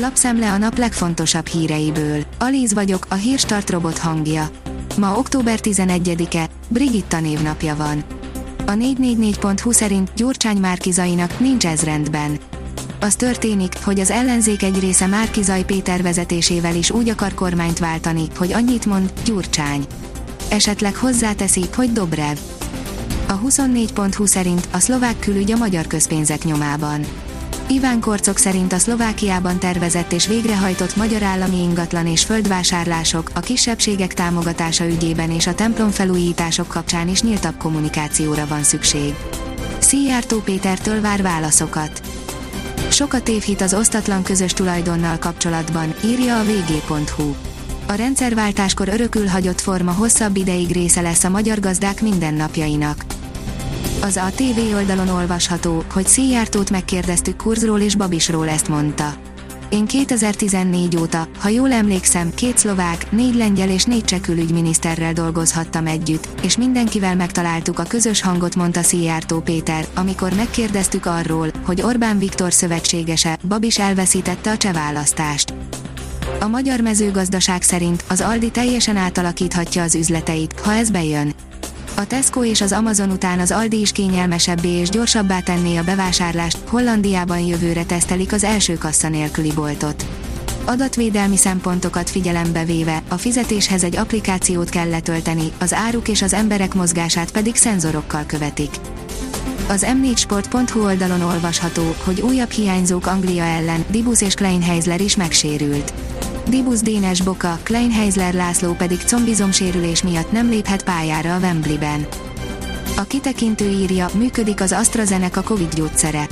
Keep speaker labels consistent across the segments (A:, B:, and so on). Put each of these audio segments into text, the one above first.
A: Lapszemle a nap legfontosabb híreiből. Alíz vagyok, a hírstart robot hangja. Ma október 11-e, Brigitta névnapja van. A 444.hu szerint Gyurcsány Márkizainak nincs ez rendben. Az történik, hogy az ellenzék egy része Márkizai Péter vezetésével is úgy akar kormányt váltani, hogy annyit mond, Gyurcsány. Esetleg hozzáteszi, hogy Dobrev. A 24.hu szerint a szlovák külügy a magyar közpénzek nyomában. Iván Korcok szerint a Szlovákiában tervezett és végrehajtott magyar állami ingatlan és földvásárlások, a kisebbségek támogatása ügyében és a templom felújítások kapcsán is nyíltabb kommunikációra van szükség. Szijjártó Pétertől vár válaszokat. Sokat évhit az osztatlan közös tulajdonnal kapcsolatban, írja a vg.hu. A rendszerváltáskor örökül hagyott forma hosszabb ideig része lesz a magyar gazdák mindennapjainak. Az a TV oldalon olvasható, hogy Szijjártót megkérdeztük Kurzról és Babisról ezt mondta. Én 2014 óta, ha jól emlékszem, két szlovák, négy lengyel és négy cseh külügyminiszterrel dolgozhattam együtt, és mindenkivel megtaláltuk a közös hangot, mondta Szijjártó Péter, amikor megkérdeztük arról, hogy Orbán Viktor szövetségese, Babis elveszítette a cseh választást. A magyar mezőgazdaság szerint az Aldi teljesen átalakíthatja az üzleteit, ha ez bejön. A Tesco és az Amazon után az Aldi is kényelmesebbé és gyorsabbá tenné a bevásárlást, Hollandiában jövőre tesztelik az első kassa nélküli boltot. Adatvédelmi szempontokat figyelembe véve, a fizetéshez egy applikációt kell letölteni, az áruk és az emberek mozgását pedig szenzorokkal követik. Az m4sport.hu oldalon olvasható, hogy újabb hiányzók Anglia ellen, Dibus és Kleinheisler is megsérült. Dibus Dénes Boka, Kleinheisler László pedig combizomsérülés miatt nem léphet pályára a Wembleyben. A kitekintő írja, működik az AstraZeneca Covid gyógyszere.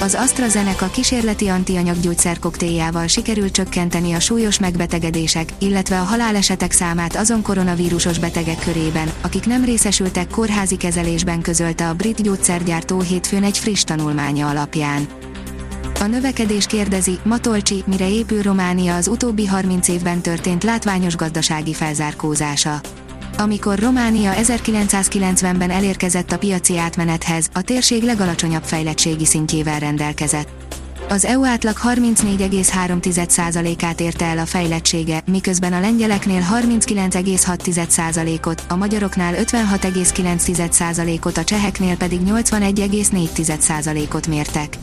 A: Az AstraZeneca kísérleti antianyag koktéljával sikerült csökkenteni a súlyos megbetegedések, illetve a halálesetek számát azon koronavírusos betegek körében, akik nem részesültek kórházi kezelésben közölte a brit gyógyszergyártó hétfőn egy friss tanulmánya alapján. A növekedés kérdezi, Matolcsi, mire épül Románia az utóbbi 30 évben történt látványos gazdasági felzárkózása. Amikor Románia 1990-ben elérkezett a piaci átmenethez, a térség legalacsonyabb fejlettségi szintjével rendelkezett. Az EU átlag 34,3%-át érte el a fejlettsége, miközben a lengyeleknél 39,6%-ot, a magyaroknál 56,9%-ot, a cseheknél pedig 81,4%-ot mértek.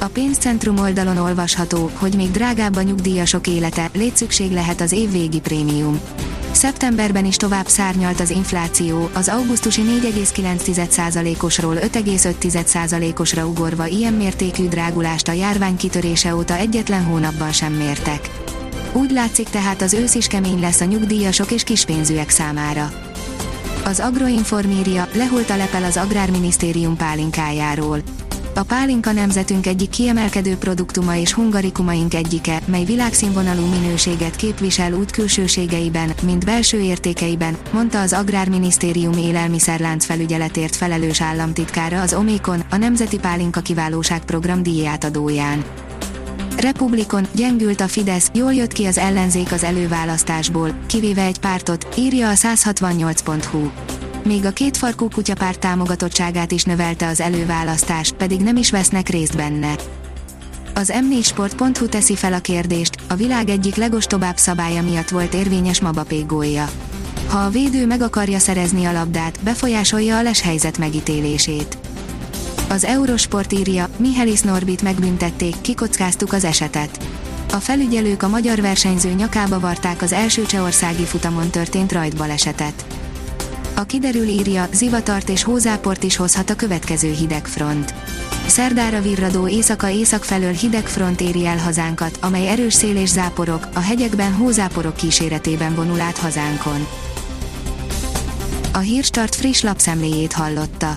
A: A pénzcentrum oldalon olvasható, hogy még drágább a nyugdíjasok élete, létszükség lehet az évvégi prémium. Szeptemberben is tovább szárnyalt az infláció, az augusztusi 4,9%-osról 5,5%-osra ugorva ilyen mértékű drágulást a járvány kitörése óta egyetlen hónapban sem mértek. Úgy látszik tehát az ősz is kemény lesz a nyugdíjasok és kispénzűek számára. Az Agroinformíria lehult a lepel az Agrárminisztérium pálinkájáról. A pálinka nemzetünk egyik kiemelkedő produktuma és hungarikumaink egyike, mely világszínvonalú minőséget képvisel úgy külsőségeiben, mint belső értékeiben, mondta az Agrárminisztérium élelmiszerlánc felügyeletért felelős államtitkára az Omikon, a Nemzeti Pálinka Kiválóság Program díjátadóján. Republikon, gyengült a Fidesz, jól jött ki az ellenzék az előválasztásból, kivéve egy pártot, írja a 168.hu még a kétfarkú kutyapárt támogatottságát is növelte az előválasztás, pedig nem is vesznek részt benne. Az m4sport.hu teszi fel a kérdést, a világ egyik legostobább szabálya miatt volt érvényes Mabapé gólja. Ha a védő meg akarja szerezni a labdát, befolyásolja a leshelyzet megítélését. Az Eurosport írja, Mihelis Norbit megbüntették, kikockáztuk az esetet. A felügyelők a magyar versenyző nyakába varták az első csehországi futamon történt rajtbalesetet. A kiderül írja, zivatart és hózáport is hozhat a következő hidegfront. Szerdára virradó éjszaka-észak felől hidegfront éri el hazánkat, amely erős szél és záporok, a hegyekben hózáporok kíséretében vonul át hazánkon. A Hírstart friss lapszemléjét hallotta.